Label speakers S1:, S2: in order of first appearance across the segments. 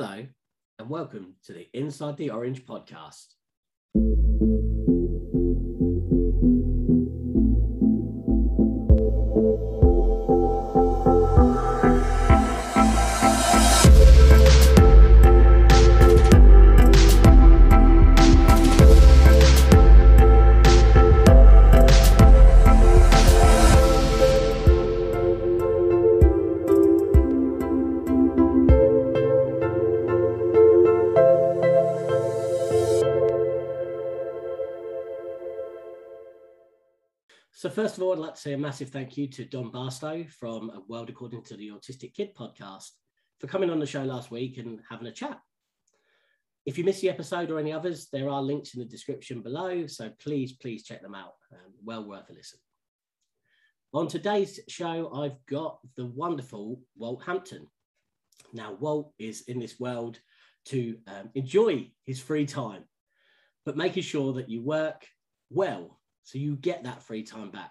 S1: Hello, and welcome to the Inside the Orange podcast. First of all, I'd like to say a massive thank you to Don Barstow from A World According to the Autistic Kid podcast for coming on the show last week and having a chat. If you missed the episode or any others, there are links in the description below. So, please, please check them out. Um, well worth a listen. On today's show, I've got the wonderful Walt Hampton. Now, Walt is in this world to um, enjoy his free time, but making sure that you work well so you get that free time back.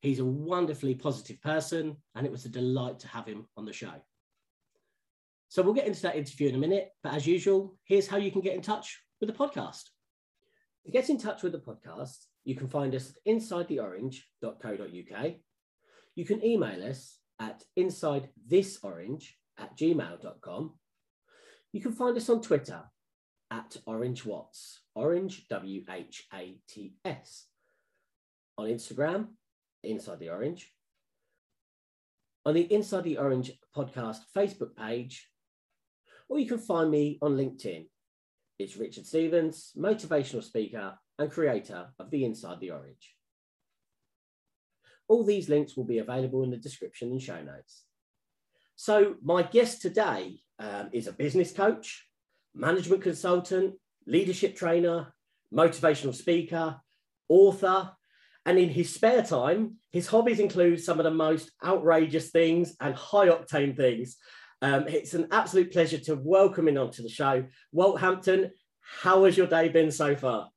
S1: He's a wonderfully positive person, and it was a delight to have him on the show. So we'll get into that interview in a minute, but as usual, here's how you can get in touch with the podcast. To get in touch with the podcast, you can find us at insidetheorange.co.uk. You can email us at insidethisorange at gmail.com. You can find us on Twitter at Orange Watts, Orange W H A T S on Instagram, Inside the Orange, on the Inside the Orange podcast Facebook page, or you can find me on LinkedIn. It's Richard Stevens, motivational speaker and creator of the Inside the Orange. All these links will be available in the description and show notes. So, my guest today um, is a business coach, management consultant, leadership trainer, motivational speaker, author, and in his spare time, his hobbies include some of the most outrageous things and high octane things. Um, it's an absolute pleasure to welcome him onto the show. Walt Hampton, how has your day been so far?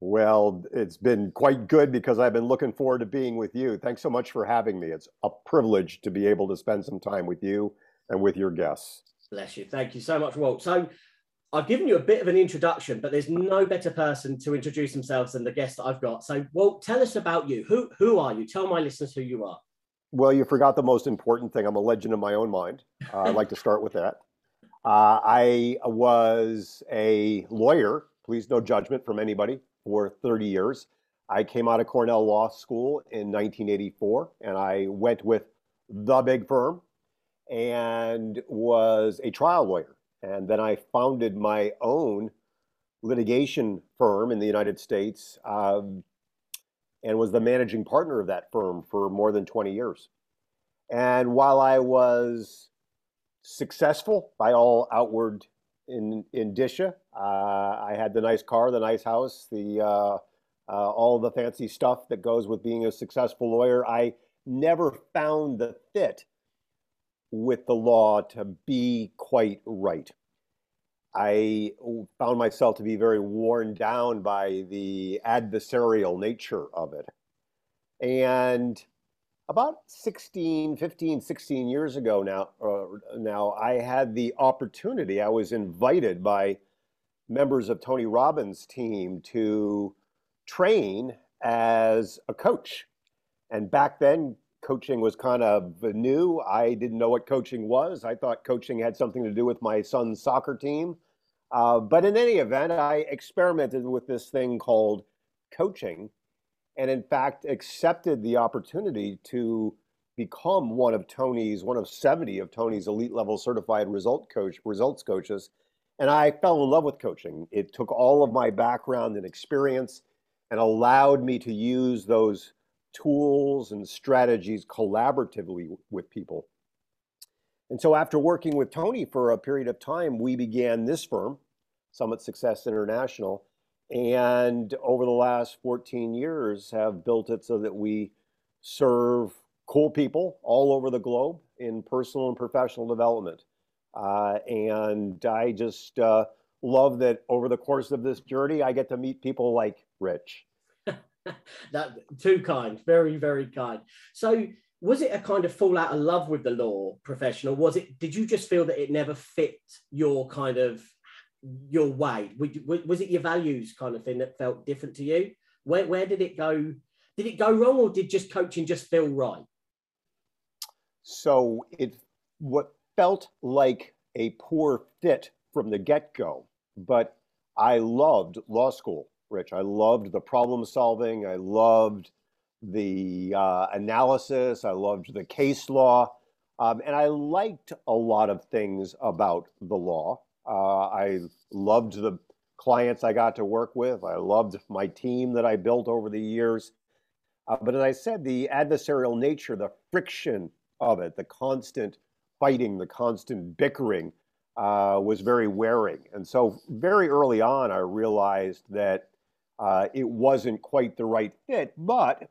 S2: Well, it's been quite good because I've been looking forward to being with you. Thanks so much for having me. It's a privilege to be able to spend some time with you and with your guests.
S1: Bless you. Thank you so much, Walt. So, I've given you a bit of an introduction, but there's no better person to introduce themselves than the guest that I've got. So, Walt, tell us about you. Who who are you? Tell my listeners who you are.
S2: Well, you forgot the most important thing. I'm a legend in my own mind. Uh, I'd like to start with that. Uh, I was a lawyer, please no judgment from anybody, for 30 years. I came out of Cornell Law School in 1984, and I went with the big firm and was a trial lawyer and then I founded my own litigation firm in the United States um, and was the managing partner of that firm for more than 20 years. And while I was successful by all outward in indicia, uh, I had the nice car, the nice house, the uh, uh, all the fancy stuff that goes with being a successful lawyer. I never found the fit with the law to be quite right. I found myself to be very worn down by the adversarial nature of it. And about 16, 15, 16 years ago now, uh, now I had the opportunity, I was invited by members of Tony Robbins' team to train as a coach. And back then, coaching was kind of new. I didn't know what coaching was. I thought coaching had something to do with my son's soccer team. Uh, but in any event, I experimented with this thing called coaching and, in fact, accepted the opportunity to become one of Tony's, one of 70 of Tony's elite level certified result coach, results coaches. And I fell in love with coaching. It took all of my background and experience and allowed me to use those tools and strategies collaboratively with people. And so, after working with Tony for a period of time, we began this firm, Summit Success International. And over the last 14 years, have built it so that we serve cool people all over the globe in personal and professional development. Uh, and I just uh, love that over the course of this journey, I get to meet people like Rich.
S1: that too kind, very very kind. So was it a kind of fall out of love with the law profession, or was it? Did you just feel that it never fit your kind of your way? Was it your values kind of thing that felt different to you? Where where did it go? Did it go wrong, or did just coaching just feel right?
S2: So it what felt like a poor fit from the get go, but I loved law school, Rich. I loved the problem solving. I loved the uh, analysis. I loved the case law. Um, and I liked a lot of things about the law. Uh, I loved the clients I got to work with. I loved my team that I built over the years. Uh, but as I said, the adversarial nature, the friction of it, the constant fighting, the constant bickering, uh, was very wearing. And so, very early on, I realized that uh, it wasn't quite the right fit. But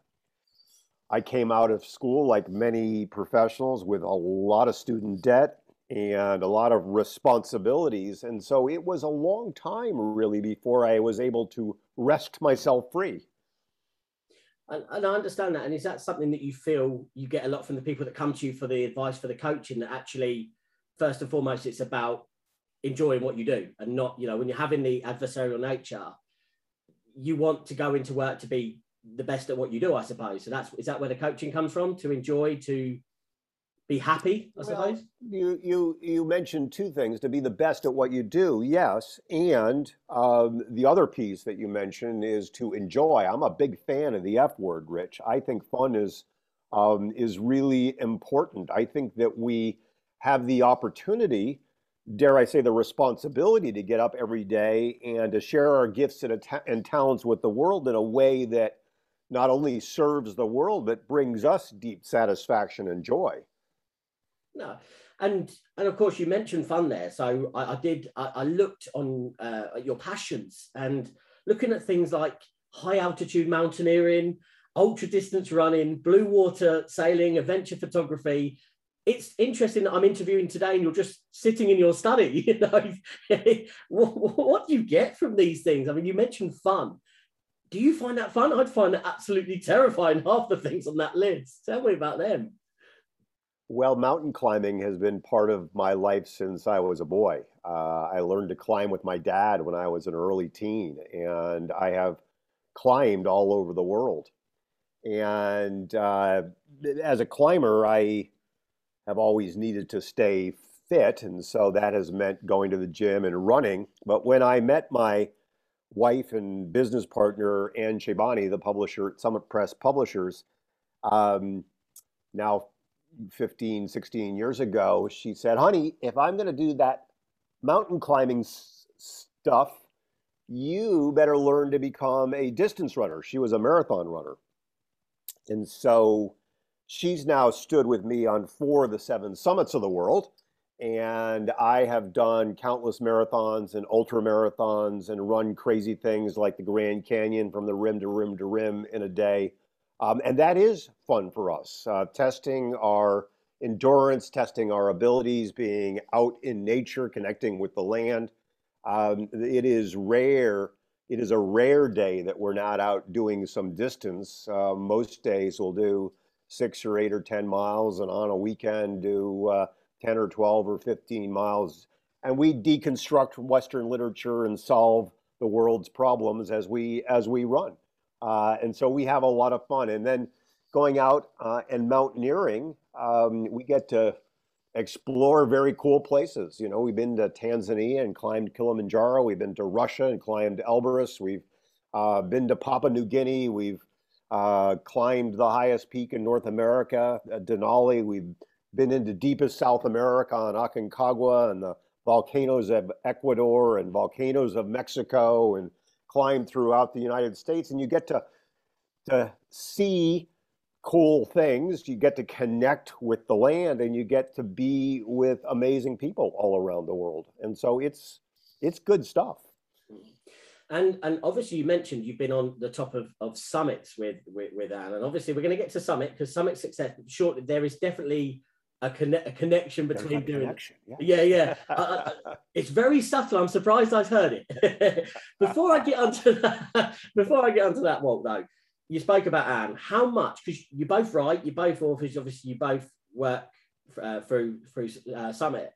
S2: I came out of school, like many professionals, with a lot of student debt and a lot of responsibilities. And so, it was a long time, really, before I was able to wrest myself free.
S1: And, and, I understand that. And is that something that you feel you get a lot from the people that come to you for the advice for the coaching that actually first and foremost, it's about enjoying what you do and not, you know, when you're having the adversarial nature, you want to go into work to be the best at what you do, I suppose. So that's is that where the coaching comes from? To enjoy, to be happy, I suppose. Well,
S2: you you you mentioned two things: to be the best at what you do, yes, and um, the other piece that you mentioned is to enjoy. I'm a big fan of the F word, Rich. I think fun is um, is really important. I think that we have the opportunity, dare I say, the responsibility to get up every day and to share our gifts and, and talents with the world in a way that not only serves the world, but brings us deep satisfaction and joy.
S1: No. And and of course you mentioned fun there. So I, I did I, I, looked on uh, your passions and looking at things like high altitude mountaineering, ultra distance running, blue water sailing, adventure photography, it's interesting that I'm interviewing today and you're just sitting in your study. You know, what, what do you get from these things? I mean, you mentioned fun. Do you find that fun? I'd find that absolutely terrifying. Half the things on that list. Tell me about them.
S2: Well, mountain climbing has been part of my life since I was a boy. Uh, I learned to climb with my dad when I was an early teen, and I have climbed all over the world. And uh, as a climber, I have always needed to stay fit. And so that has meant going to the gym and running. But when I met my wife and business partner, Ann Shabani, the publisher at Summit Press Publishers, um, now 15, 16 years ago, she said, honey, if I'm going to do that mountain climbing s- stuff, you better learn to become a distance runner. She was a marathon runner. And so she's now stood with me on four of the seven summits of the world. And I have done countless marathons and ultra marathons and run crazy things like the Grand Canyon from the rim to rim to rim in a day. Um, and that is fun for us, uh, testing our endurance, testing our abilities, being out in nature, connecting with the land. Um, it is rare. It is a rare day that we're not out doing some distance. Uh, most days we'll do six or eight or 10 miles, and on a weekend do uh, 10 or 12 or 15 miles. And we deconstruct Western literature and solve the world's problems as we as we run. Uh, and so we have a lot of fun. And then going out uh, and mountaineering, um, we get to explore very cool places. You know, we've been to Tanzania and climbed Kilimanjaro. We've been to Russia and climbed Elbrus. We've uh, been to Papua New Guinea. We've uh, climbed the highest peak in North America, Denali. We've been into deepest South America on Aconcagua and the volcanoes of Ecuador and volcanoes of Mexico and climbed throughout the United States. And you get to, to see cool things. You get to connect with the land and you get to be with amazing people all around the world. And so it's, it's good stuff.
S1: And and obviously you mentioned you've been on the top of, of summits with, with, with Ann. And obviously we're going to get to summit because summit success, shortly, there is definitely a, conne- a connection between doing connection, yeah, yeah. yeah. uh, it's very subtle. I'm surprised I've heard it. before I get onto that, before I get onto that, Walt, though, you spoke about Ann. How much? Because you're both right. You're both authors. Obviously, you both work uh, through through uh, Summit.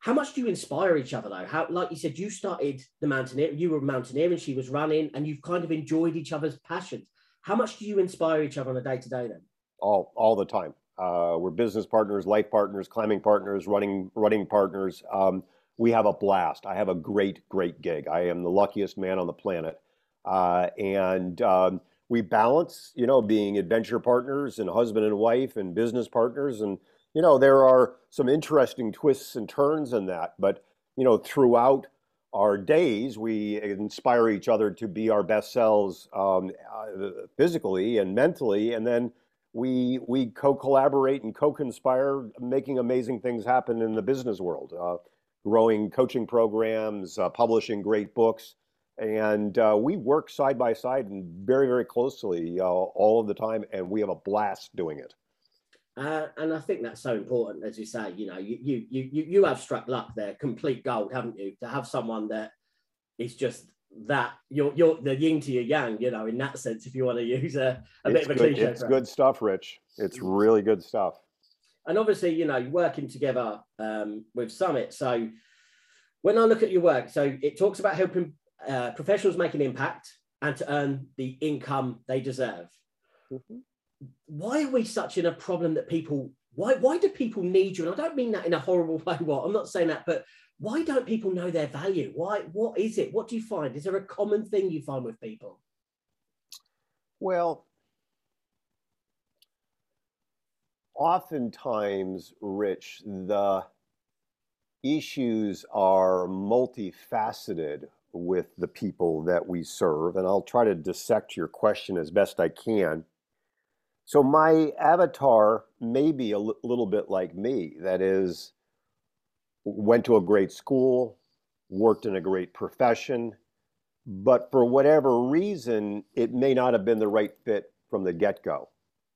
S1: How much do you inspire each other though? How, like you said, you started the mountaineer. You were mountaineering. She was running, and you've kind of enjoyed each other's passions. How much do you inspire each other on a day to day then?
S2: All all the time. Uh, we're business partners, life partners, climbing partners, running running partners. Um, we have a blast. I have a great great gig. I am the luckiest man on the planet, uh, and um, we balance, you know, being adventure partners and husband and wife and business partners. And, you know, there are some interesting twists and turns in that. But, you know, throughout our days, we inspire each other to be our best selves um, uh, physically and mentally. And then we, we co collaborate and co conspire, making amazing things happen in the business world, uh, growing coaching programs, uh, publishing great books and uh, we work side by side and very very closely uh, all of the time and we have a blast doing it
S1: uh, and i think that's so important as you say you know you, you you you have struck luck there complete gold haven't you to have someone that is just that you're you're the yin to your yang you know in that sense if you want to use a, a bit of a
S2: good,
S1: cliche
S2: it's good stuff rich it's mm. really good stuff
S1: and obviously you know working together um, with summit so when i look at your work so it talks about helping uh, professionals make an impact and to earn the income they deserve. Mm-hmm. Why are we such in a problem that people? Why why do people need you? And I don't mean that in a horrible way. What I'm not saying that, but why don't people know their value? Why? What is it? What do you find? Is there a common thing you find with people?
S2: Well, oftentimes, Rich, the issues are multifaceted with the people that we serve. And I'll try to dissect your question as best I can. So, my avatar may be a l- little bit like me. That is, went to a great school, worked in a great profession, but for whatever reason, it may not have been the right fit from the get go.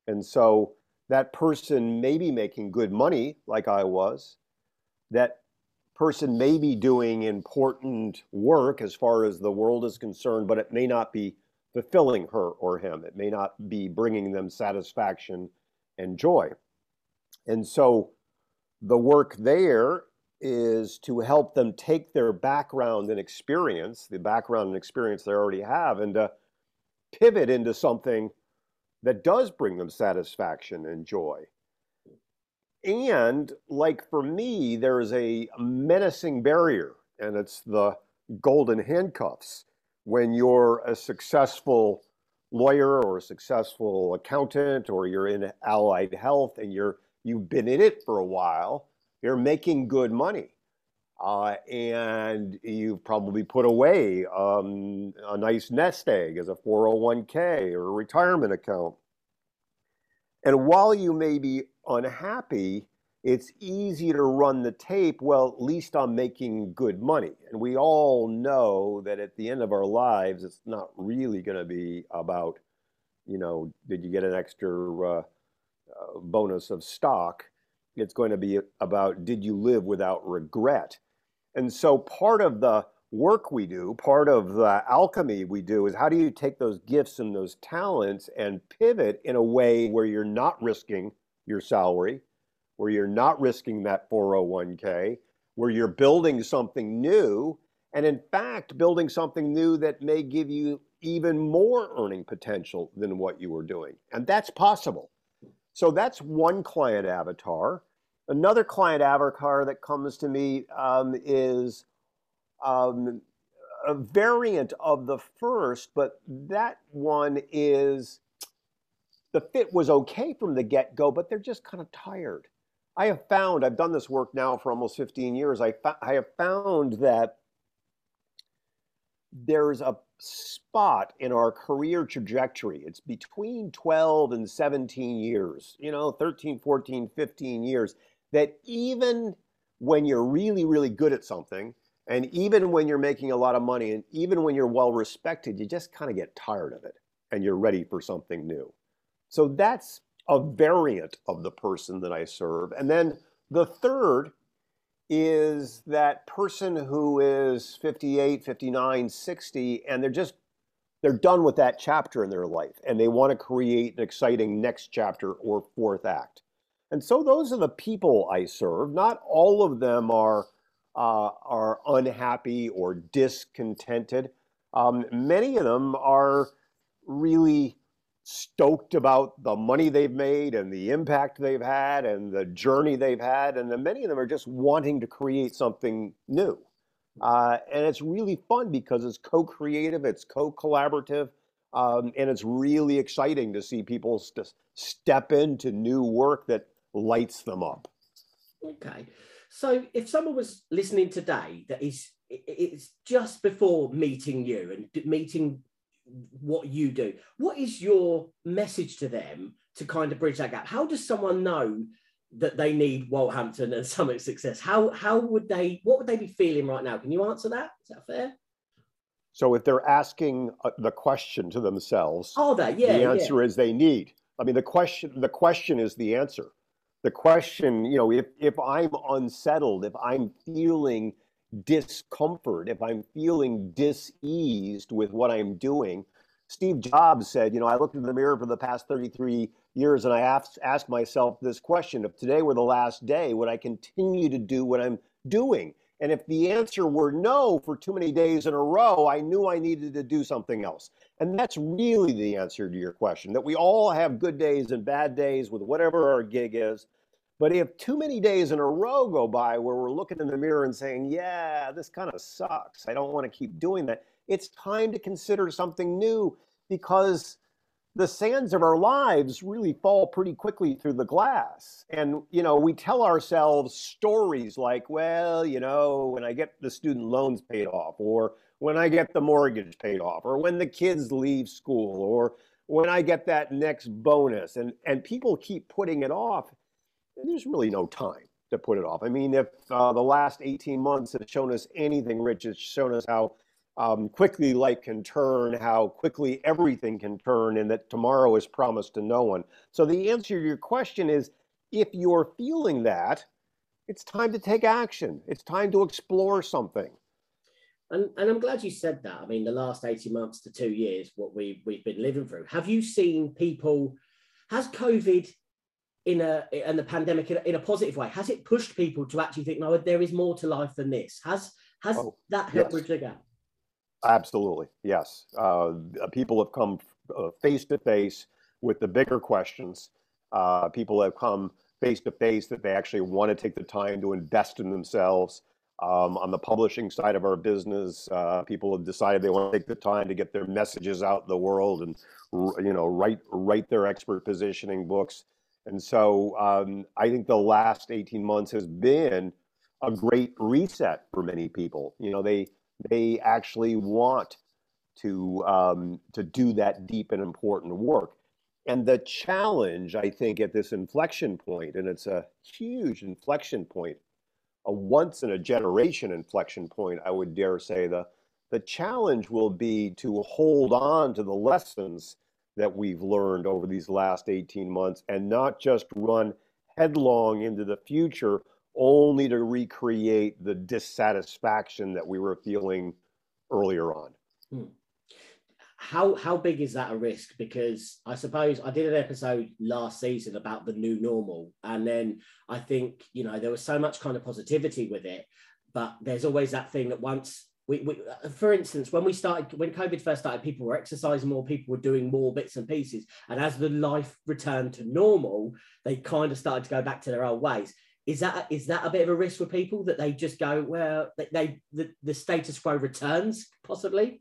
S2: And so, that person may be making good money, like I was. That person may be doing important work as far as the world is concerned, but it may not be fulfilling her or him. It may not be bringing them satisfaction and joy. And so the work there is to help them take their background and experience, the background and experience they already have, and to pivot into something that does bring them satisfaction and joy. And like for me, there is a menacing barrier, and it's the golden handcuffs. When you're a successful lawyer or a successful accountant, or you're in allied health and you're you've been in it for a while, you're making good money. Uh, and you've probably put away um, a nice nest egg as a 401k or a retirement account. And while you may be unhappy, it's easy to run the tape. Well, at least I'm making good money. And we all know that at the end of our lives, it's not really going to be about, you know, did you get an extra uh, uh, bonus of stock? It's going to be about did you live without regret? And so part of the work we do, part of the alchemy we do is how do you take those gifts and those talents and pivot in a way where you're not risking your salary, where you're not risking that 401k, where you're building something new, and in fact, building something new that may give you even more earning potential than what you were doing. And that's possible. So that's one client avatar. Another client avatar that comes to me um, is um, a variant of the first, but that one is the fit was okay from the get go, but they're just kind of tired. I have found, I've done this work now for almost 15 years, I, I have found that there's a spot in our career trajectory. It's between 12 and 17 years, you know, 13, 14, 15 years, that even when you're really, really good at something, and even when you're making a lot of money, and even when you're well respected, you just kind of get tired of it and you're ready for something new. So that's a variant of the person that I serve. And then the third is that person who is 58, 59, 60, and they're just they're done with that chapter in their life and they want to create an exciting next chapter or fourth act. And so those are the people I serve. Not all of them are uh, are unhappy or discontented. Um, many of them are really stoked about the money they've made and the impact they've had and the journey they've had. And many of them are just wanting to create something new. Uh, and it's really fun because it's co creative, it's co collaborative, um, and it's really exciting to see people st- step into new work that lights them up.
S1: Okay. So if someone was listening today that is it's just before meeting you and meeting what you do, what is your message to them to kind of bridge that gap? How does someone know that they need Walt Hampton and Summit success? How how would they what would they be feeling right now? Can you answer that? Is that fair?
S2: So if they're asking uh, the question to themselves,
S1: oh, that yeah,
S2: the answer
S1: yeah.
S2: is they need. I mean, the question the question is the answer the question, you know, if, if I'm unsettled, if I'm feeling discomfort, if I'm feeling diseased with what I'm doing, Steve Jobs said, you know, I looked in the mirror for the past 33 years and I asked, asked myself this question if today were the last day, would I continue to do what I'm doing? And if the answer were no for too many days in a row, I knew I needed to do something else. And that's really the answer to your question that we all have good days and bad days with whatever our gig is. But if too many days in a row go by where we're looking in the mirror and saying, yeah, this kind of sucks, I don't want to keep doing that, it's time to consider something new because the sands of our lives really fall pretty quickly through the glass. And, you know, we tell ourselves stories like, well, you know, when I get the student loans paid off, or when I get the mortgage paid off, or when the kids leave school, or when I get that next bonus. And, and people keep putting it off there's really no time to put it off. I mean, if uh, the last 18 months have shown us anything, Rich, it's shown us how um, quickly light can turn, how quickly everything can turn, and that tomorrow is promised to no one. So the answer to your question is if you're feeling that, it's time to take action. It's time to explore something.
S1: And, and I'm glad you said that. I mean, the last 18 months to two years, what we, we've been living through. Have you seen people, has COVID in a in the pandemic in a, in a, positive way? Has it pushed people to actually think, no, there is more to life than this? Has has oh, that helped yes. bridge the gap?
S2: Absolutely, yes. Uh, people have come face to face with the bigger questions. Uh, people have come face to face that they actually want to take the time to invest in themselves. Um, on the publishing side of our business, uh, people have decided they want to take the time to get their messages out in the world and you know write write their expert positioning books. And so um, I think the last 18 months has been a great reset for many people. You know, they they actually want to um, to do that deep and important work. And the challenge, I think, at this inflection point, and it's a huge inflection point, a once in a generation inflection point, I would dare say, the the challenge will be to hold on to the lessons that we've learned over these last 18 months and not just run headlong into the future only to recreate the dissatisfaction that we were feeling earlier on. Hmm.
S1: How how big is that a risk? Because I suppose I did an episode last season about the new normal, and then I think you know there was so much kind of positivity with it, but there's always that thing that once we, we, uh, for instance, when we started, when COVID first started, people were exercising more, people were doing more bits and pieces. And as the life returned to normal, they kind of started to go back to their old ways. Is that is that a bit of a risk for people that they just go, well, they, they the, the status quo returns possibly?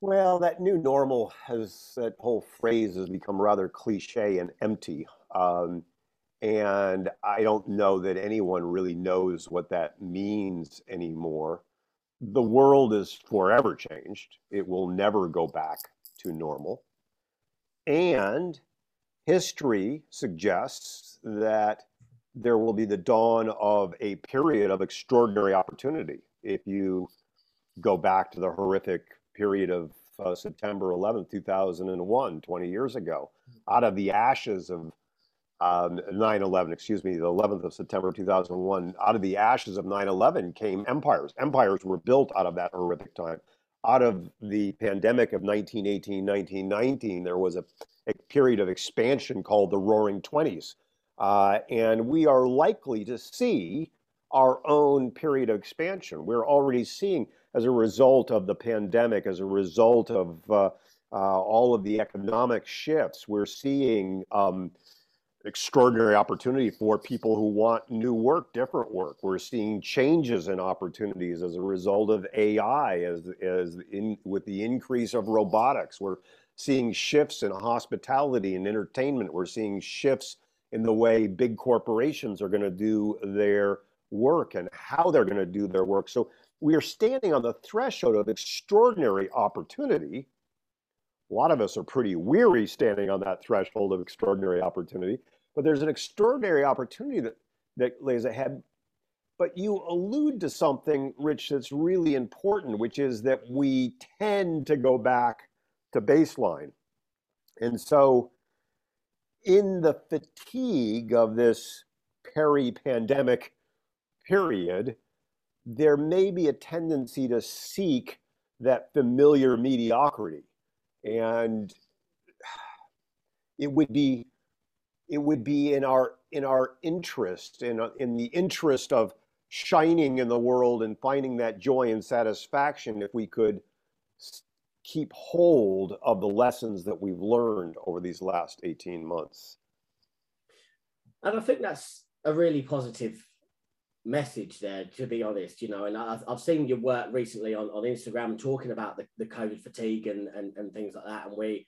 S2: Well, that new normal has that whole phrase has become rather cliche and empty. Um, and I don't know that anyone really knows what that means anymore. The world is forever changed. It will never go back to normal. And history suggests that there will be the dawn of a period of extraordinary opportunity. If you go back to the horrific period of uh, September 11th, 2001, 20 years ago, mm. out of the ashes of um, 9-11 excuse me the 11th of september 2001 out of the ashes of 9-11 came empires empires were built out of that horrific time out of the pandemic of 1918, 1919, there was a, a period of expansion called the Roaring Twenties. Uh, and we are likely to see our own period of expansion. We're already seeing, as a result of the pandemic, as a result of uh, uh, all of the economic shifts, we're seeing um, extraordinary opportunity for people who want new work, different work. We're seeing changes in opportunities as a result of AI, as, as in, with the increase of robotics. We're seeing shifts in hospitality and entertainment. We're seeing shifts in the way big corporations are going to do their work and how they're going to do their work. So we are standing on the threshold of extraordinary opportunity. A lot of us are pretty weary standing on that threshold of extraordinary opportunity, but there's an extraordinary opportunity that, that lays ahead. But you allude to something, Rich, that's really important, which is that we tend to go back to baseline. And so, in the fatigue of this peri pandemic period, there may be a tendency to seek that familiar mediocrity. And it would be it would be in our in our interest in in the interest of shining in the world and finding that joy and satisfaction if we could keep hold of the lessons that we've learned over these last 18 months.
S1: And i think that's a really positive message there, to be honest, you know, and I've, I've seen your work recently on, on Instagram talking about the, the COVID fatigue and, and, and things like that. And we,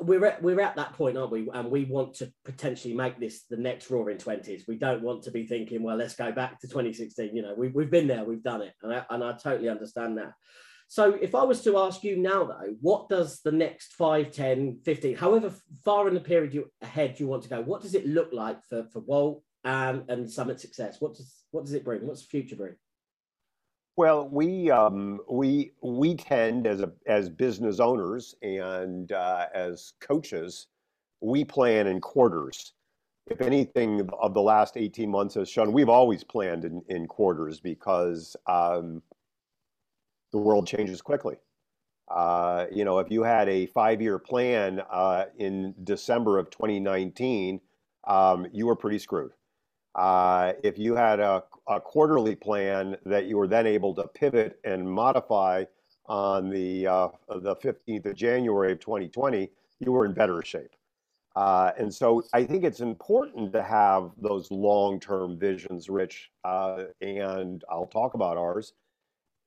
S1: we're at, we're at that point, aren't we? And we want to potentially make this the next roaring 20s. We don't want to be thinking, well, let's go back to 2016. You know, we, we've been there, we've done it. And I, and I totally understand that. So if I was to ask you now, though, what does the next 5, 10, 15, however far in the period you ahead you want to go, what does it look like for, for Walt, and and Summit Success? What does what does it bring? What's the future bring?
S2: Well, we um, we we tend as a as business owners and uh, as coaches, we plan in quarters. If anything of the last 18 months has shown, we've always planned in, in quarters because um, the world changes quickly. Uh, you know, if you had a five-year plan uh, in December of 2019, um, you were pretty screwed. Uh, if you had a, a, quarterly plan that you were then able to pivot and modify on the uh, the 15th of January of 2020, you were in better shape. Uh, and so I think it's important to have those long-term visions, Rich. Uh, and I'll talk about ours.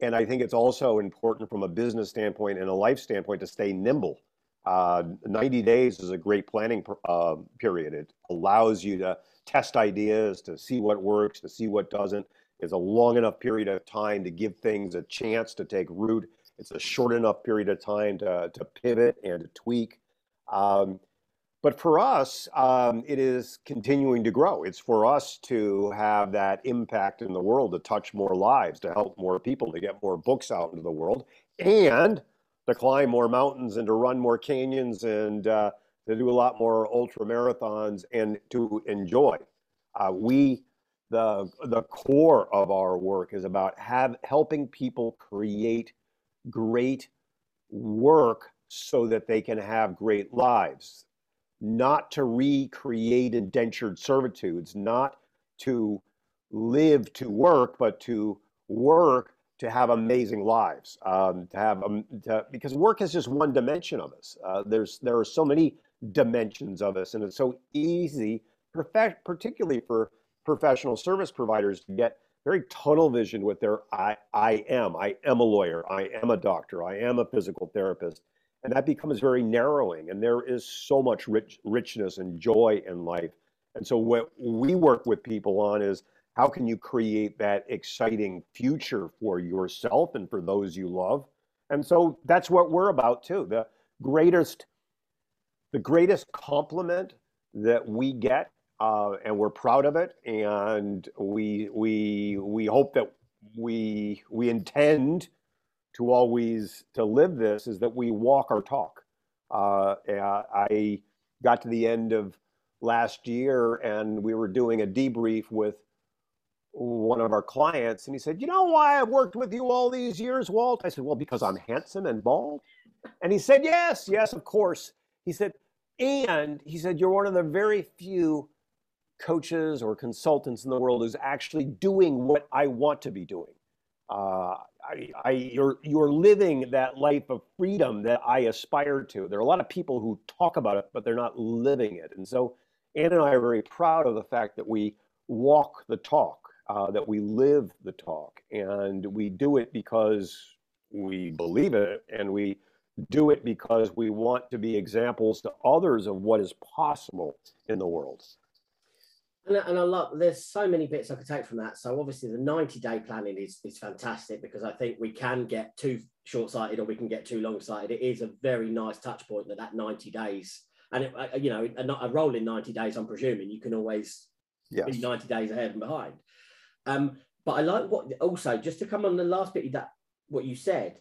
S2: And I think it's also important from a business standpoint and a life standpoint to stay nimble. Uh, 90 days is a great planning uh, period. It allows you to test ideas, to see what works, to see what doesn't. It's a long enough period of time to give things a chance to take root. It's a short enough period of time to, to pivot and to tweak. Um, but for us, um, it is continuing to grow. It's for us to have that impact in the world, to touch more lives, to help more people, to get more books out into the world, and to climb more mountains and to run more canyons and uh, to do a lot more ultra marathons and to enjoy. Uh, we, the the core of our work is about have helping people create great work so that they can have great lives, not to recreate indentured servitudes, not to live to work, but to work to have amazing lives. Um, to have um, to, because work is just one dimension of us. Uh, there's there are so many dimensions of us. And it's so easy, particularly for professional service providers, to get very tunnel vision with their I, I am. I am a lawyer. I am a doctor. I am a physical therapist. And that becomes very narrowing. And there is so much rich, richness and joy in life. And so, what we work with people on is how can you create that exciting future for yourself and for those you love? And so, that's what we're about too. The greatest the greatest compliment that we get, uh, and we're proud of it, and we we we hope that we we intend to always to live this is that we walk our talk. Uh, I got to the end of last year, and we were doing a debrief with one of our clients and he said, You know why I've worked with you all these years, Walt? I said, Well, because I'm handsome and bald. And he said, Yes, yes, of course. He said, And he said, You're one of the very few coaches or consultants in the world who's actually doing what I want to be doing. Uh, I, I, you're, you're living that life of freedom that I aspire to. There are a lot of people who talk about it, but they're not living it. And so Ann and I are very proud of the fact that we walk the talk, uh, that we live the talk, and we do it because we believe it, and we do it because we want to be examples to others of what is possible in the world.
S1: And, and I love, there's so many bits I could take from that. So obviously the 90 day planning is, is fantastic because I think we can get too short sighted or we can get too long sighted. It is a very nice touch point that that 90 days and it, uh, you know, a, a rolling 90 days, I'm presuming you can always yes. be 90 days ahead and behind. Um, but I like what also just to come on the last bit that, what you said,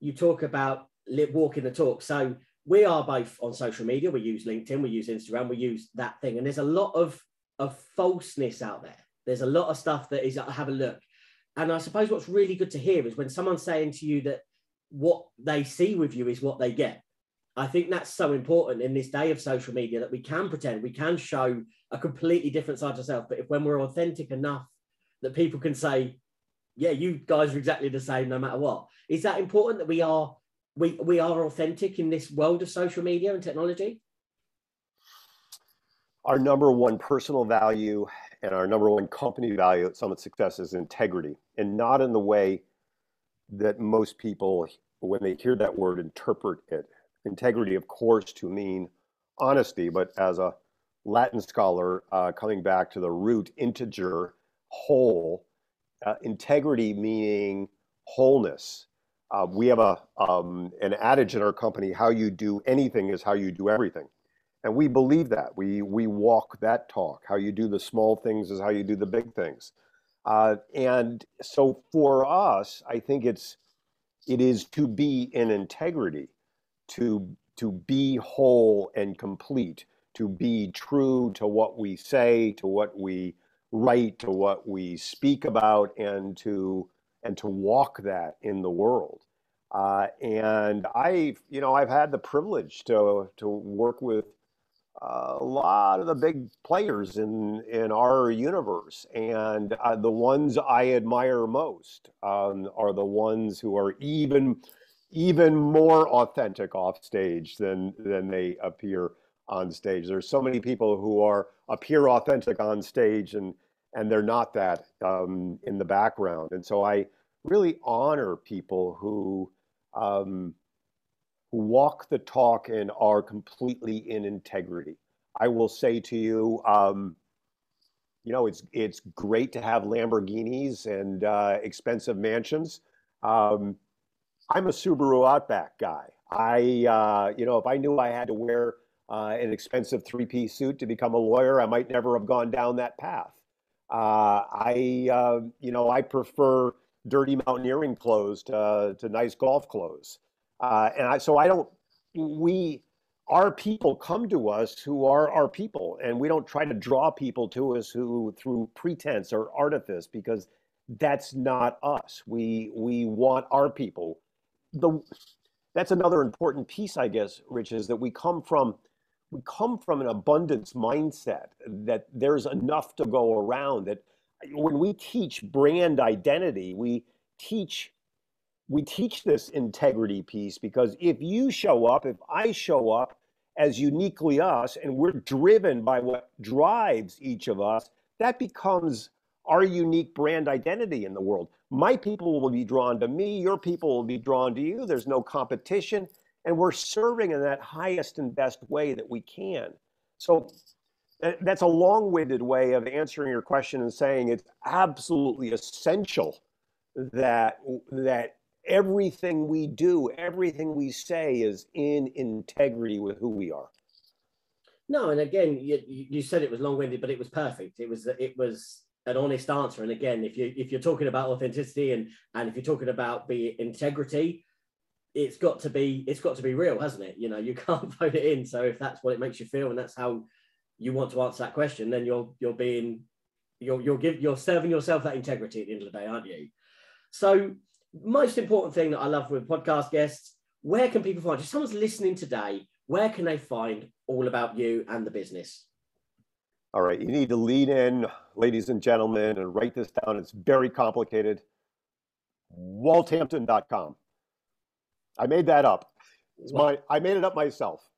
S1: you talk about walking the talk. So we are both on social media. We use LinkedIn, we use Instagram, we use that thing. And there's a lot of of falseness out there. There's a lot of stuff that is have a look. And I suppose what's really good to hear is when someone's saying to you that what they see with you is what they get. I think that's so important in this day of social media that we can pretend, we can show a completely different side of ourselves. But if when we're authentic enough that people can say, yeah, you guys are exactly the same no matter what. Is that important that we are we we are authentic in this world of social media and technology?
S2: our number one personal value and our number one company value at Summit Success is integrity, and not in the way that most people, when they hear that word, interpret it. Integrity, of course, to mean honesty, but as a Latin scholar, uh, coming back to the root integer, whole, uh, integrity meaning wholeness. Uh, we have a um, an adage in our company: "How you do anything is how you do everything." And we believe that. We, we walk that talk. How you do the small things is how you do the big things. Uh, and so for us, I think it's it is to be in integrity, to to be whole and complete, to be true to what we say, to what we write, to what we speak about, and to and to walk that in the world. Uh, and I, you know, I've had the privilege to to work with a lot of the big players in in our universe, and uh, the ones I admire most um, are the ones who are even even more authentic off stage than than they appear on stage. There's so many people who are appear authentic on stage and and they're not that um, in the background. And so I really honor people who um, who walk the talk and are completely in integrity. I will say to you, um, you know, it's it's great to have Lamborghinis and uh, expensive mansions. Um, I'm a Subaru Outback guy. I, uh, you know, if I knew I had to wear uh, an expensive three-piece suit to become a lawyer, I might never have gone down that path. Uh, I, uh, you know, I prefer dirty mountaineering clothes to, to nice golf clothes. Uh, and I, so I don't, we, our people come to us who are our people, and we don't try to draw people to us who through pretense or artifice because that's not us. We we want our people. The that's another important piece, I guess, Rich, is that we come from we come from an abundance mindset that there's enough to go around. That when we teach brand identity, we teach we teach this integrity piece because if you show up, if I show up as uniquely us and we're driven by what drives each of us, that becomes our unique brand identity in the world. My people will be drawn to me, your people will be drawn to you. There's no competition, and we're serving in that highest and best way that we can. So that's a long winded way of answering your question and saying it's absolutely essential that that everything we do, everything we say is in integrity with who we are.
S1: No, and again, you, you said it was long-winded, but it was perfect. It was it was an honest answer. And again, if you if you're talking about authenticity and and if you're talking about the integrity, it's got to be it's got to be real, hasn't it? You know, you can't vote it in. So if that's what it makes you feel, and that's how you want to answer that question, then you're you're being you're you're give, you're serving yourself that integrity at the end of the day, aren't you? So, most important thing that I love with podcast guests, where can people find? If someone's listening today, where can they find all about you and the business?
S2: All right, you need to lead in, ladies and gentlemen, and write this down. It's very complicated. Walthampton.com. I made that up. It's my I made it up myself.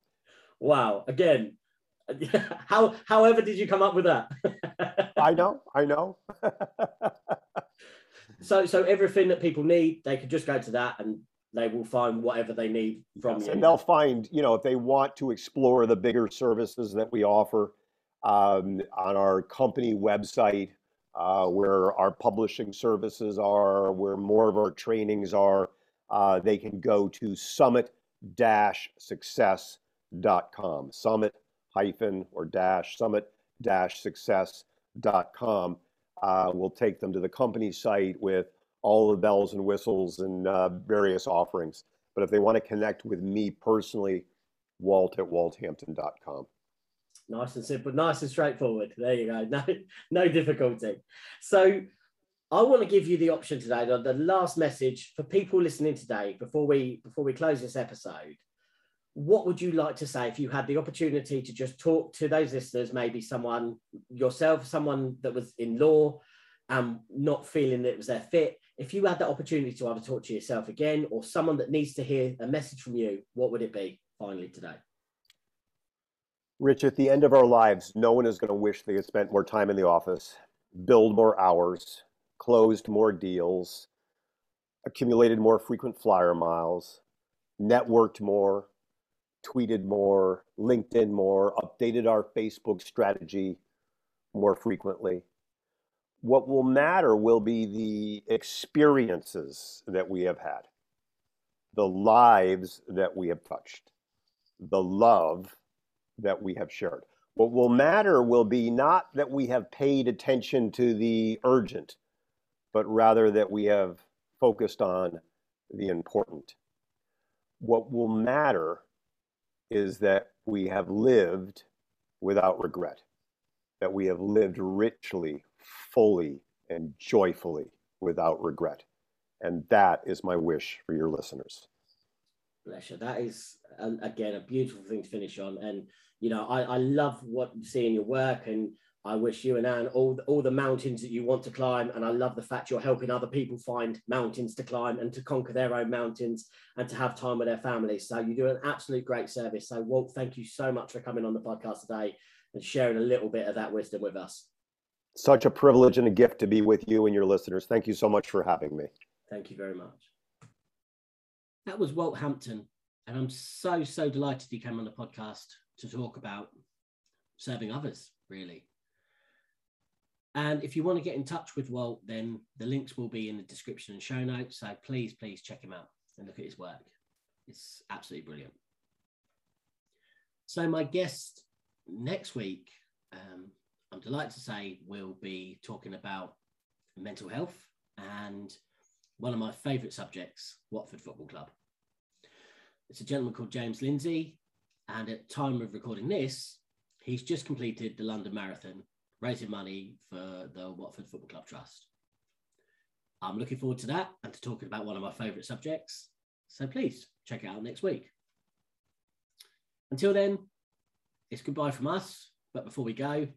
S1: Wow. Again, how however did you come up with that?
S2: I know, I know.
S1: so so everything that people need, they could just go to that and they will find whatever they need from yes, you.
S2: And they'll find, you know, if they want to explore the bigger services that we offer um, on our company website, uh, where our publishing services are, where more of our trainings are, uh, they can go to summit-success.com. summit hyphen or dash summit-success.com. uh, will take them to the company site with all the bells and whistles and uh, various offerings. But if they want to connect with me personally, walt at walthampton.com.
S1: Nice and simple, nice and straightforward. There you go. No, no difficulty. So I want to give you the option today, the, the last message for people listening today before we before we close this episode. What would you like to say if you had the opportunity to just talk to those listeners, maybe someone yourself, someone that was in law, and not feeling that it was their fit? If you had the opportunity to either talk to yourself again or someone that needs to hear a message from you, what would it be finally today?
S2: Rich, at the end of our lives, no one is going to wish they had spent more time in the office, billed more hours, closed more deals, accumulated more frequent flyer miles, networked more, tweeted more, LinkedIn more, updated our Facebook strategy more frequently. What will matter will be the experiences that we have had, the lives that we have touched, the love that we have shared. What will matter will be not that we have paid attention to the urgent, but rather that we have focused on the important. What will matter is that we have lived without regret, that we have lived richly, fully, and joyfully without regret. And that is my wish for your listeners.
S1: You. That is, um, again, a beautiful thing to finish on. And you know, I, I love what you see in your work and I wish you and Ann all, all the mountains that you want to climb. And I love the fact you're helping other people find mountains to climb and to conquer their own mountains and to have time with their families. So you do an absolute great service. So Walt, thank you so much for coming on the podcast today and sharing a little bit of that wisdom with us.
S2: Such a privilege and a gift to be with you and your listeners. Thank you so much for having me.
S1: Thank you very much. That was Walt Hampton. And I'm so, so delighted he came on the podcast to talk about serving others, really. And if you want to get in touch with Walt, then the links will be in the description and show notes. So please, please check him out and look at his work. It's absolutely brilliant. So, my guest next week, um, I'm delighted to say, will be talking about mental health and one of my favourite subjects, Watford Football Club. It's a gentleman called James Lindsay. And at time of recording this, he's just completed the London Marathon, raising money for the Watford Football Club Trust. I'm looking forward to that and to talking about one of my favourite subjects. So please check it out next week. Until then, it's goodbye from us. But before we go,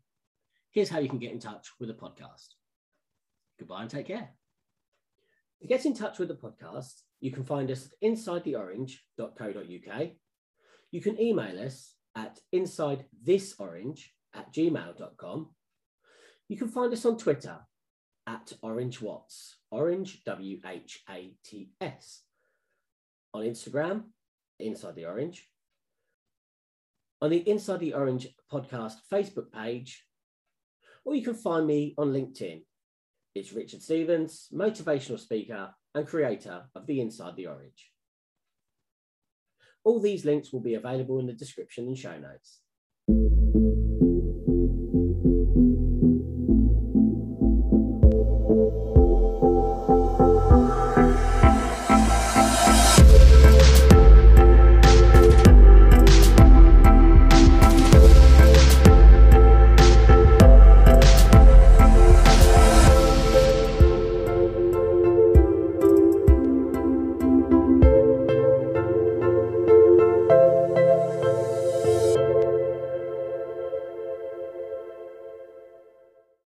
S1: here's how you can get in touch with the podcast. Goodbye and take care. To get in touch with the podcast, you can find us at insidetheorange.co.uk you can email us at insidethisorange at gmail.com. You can find us on Twitter at Orange Whats, Orange W H A T S. On Instagram, Inside the Orange. On the Inside the Orange podcast Facebook page, or you can find me on LinkedIn. It's Richard Stevens, motivational speaker and creator of the Inside the Orange. All these links will be available in the description and show notes.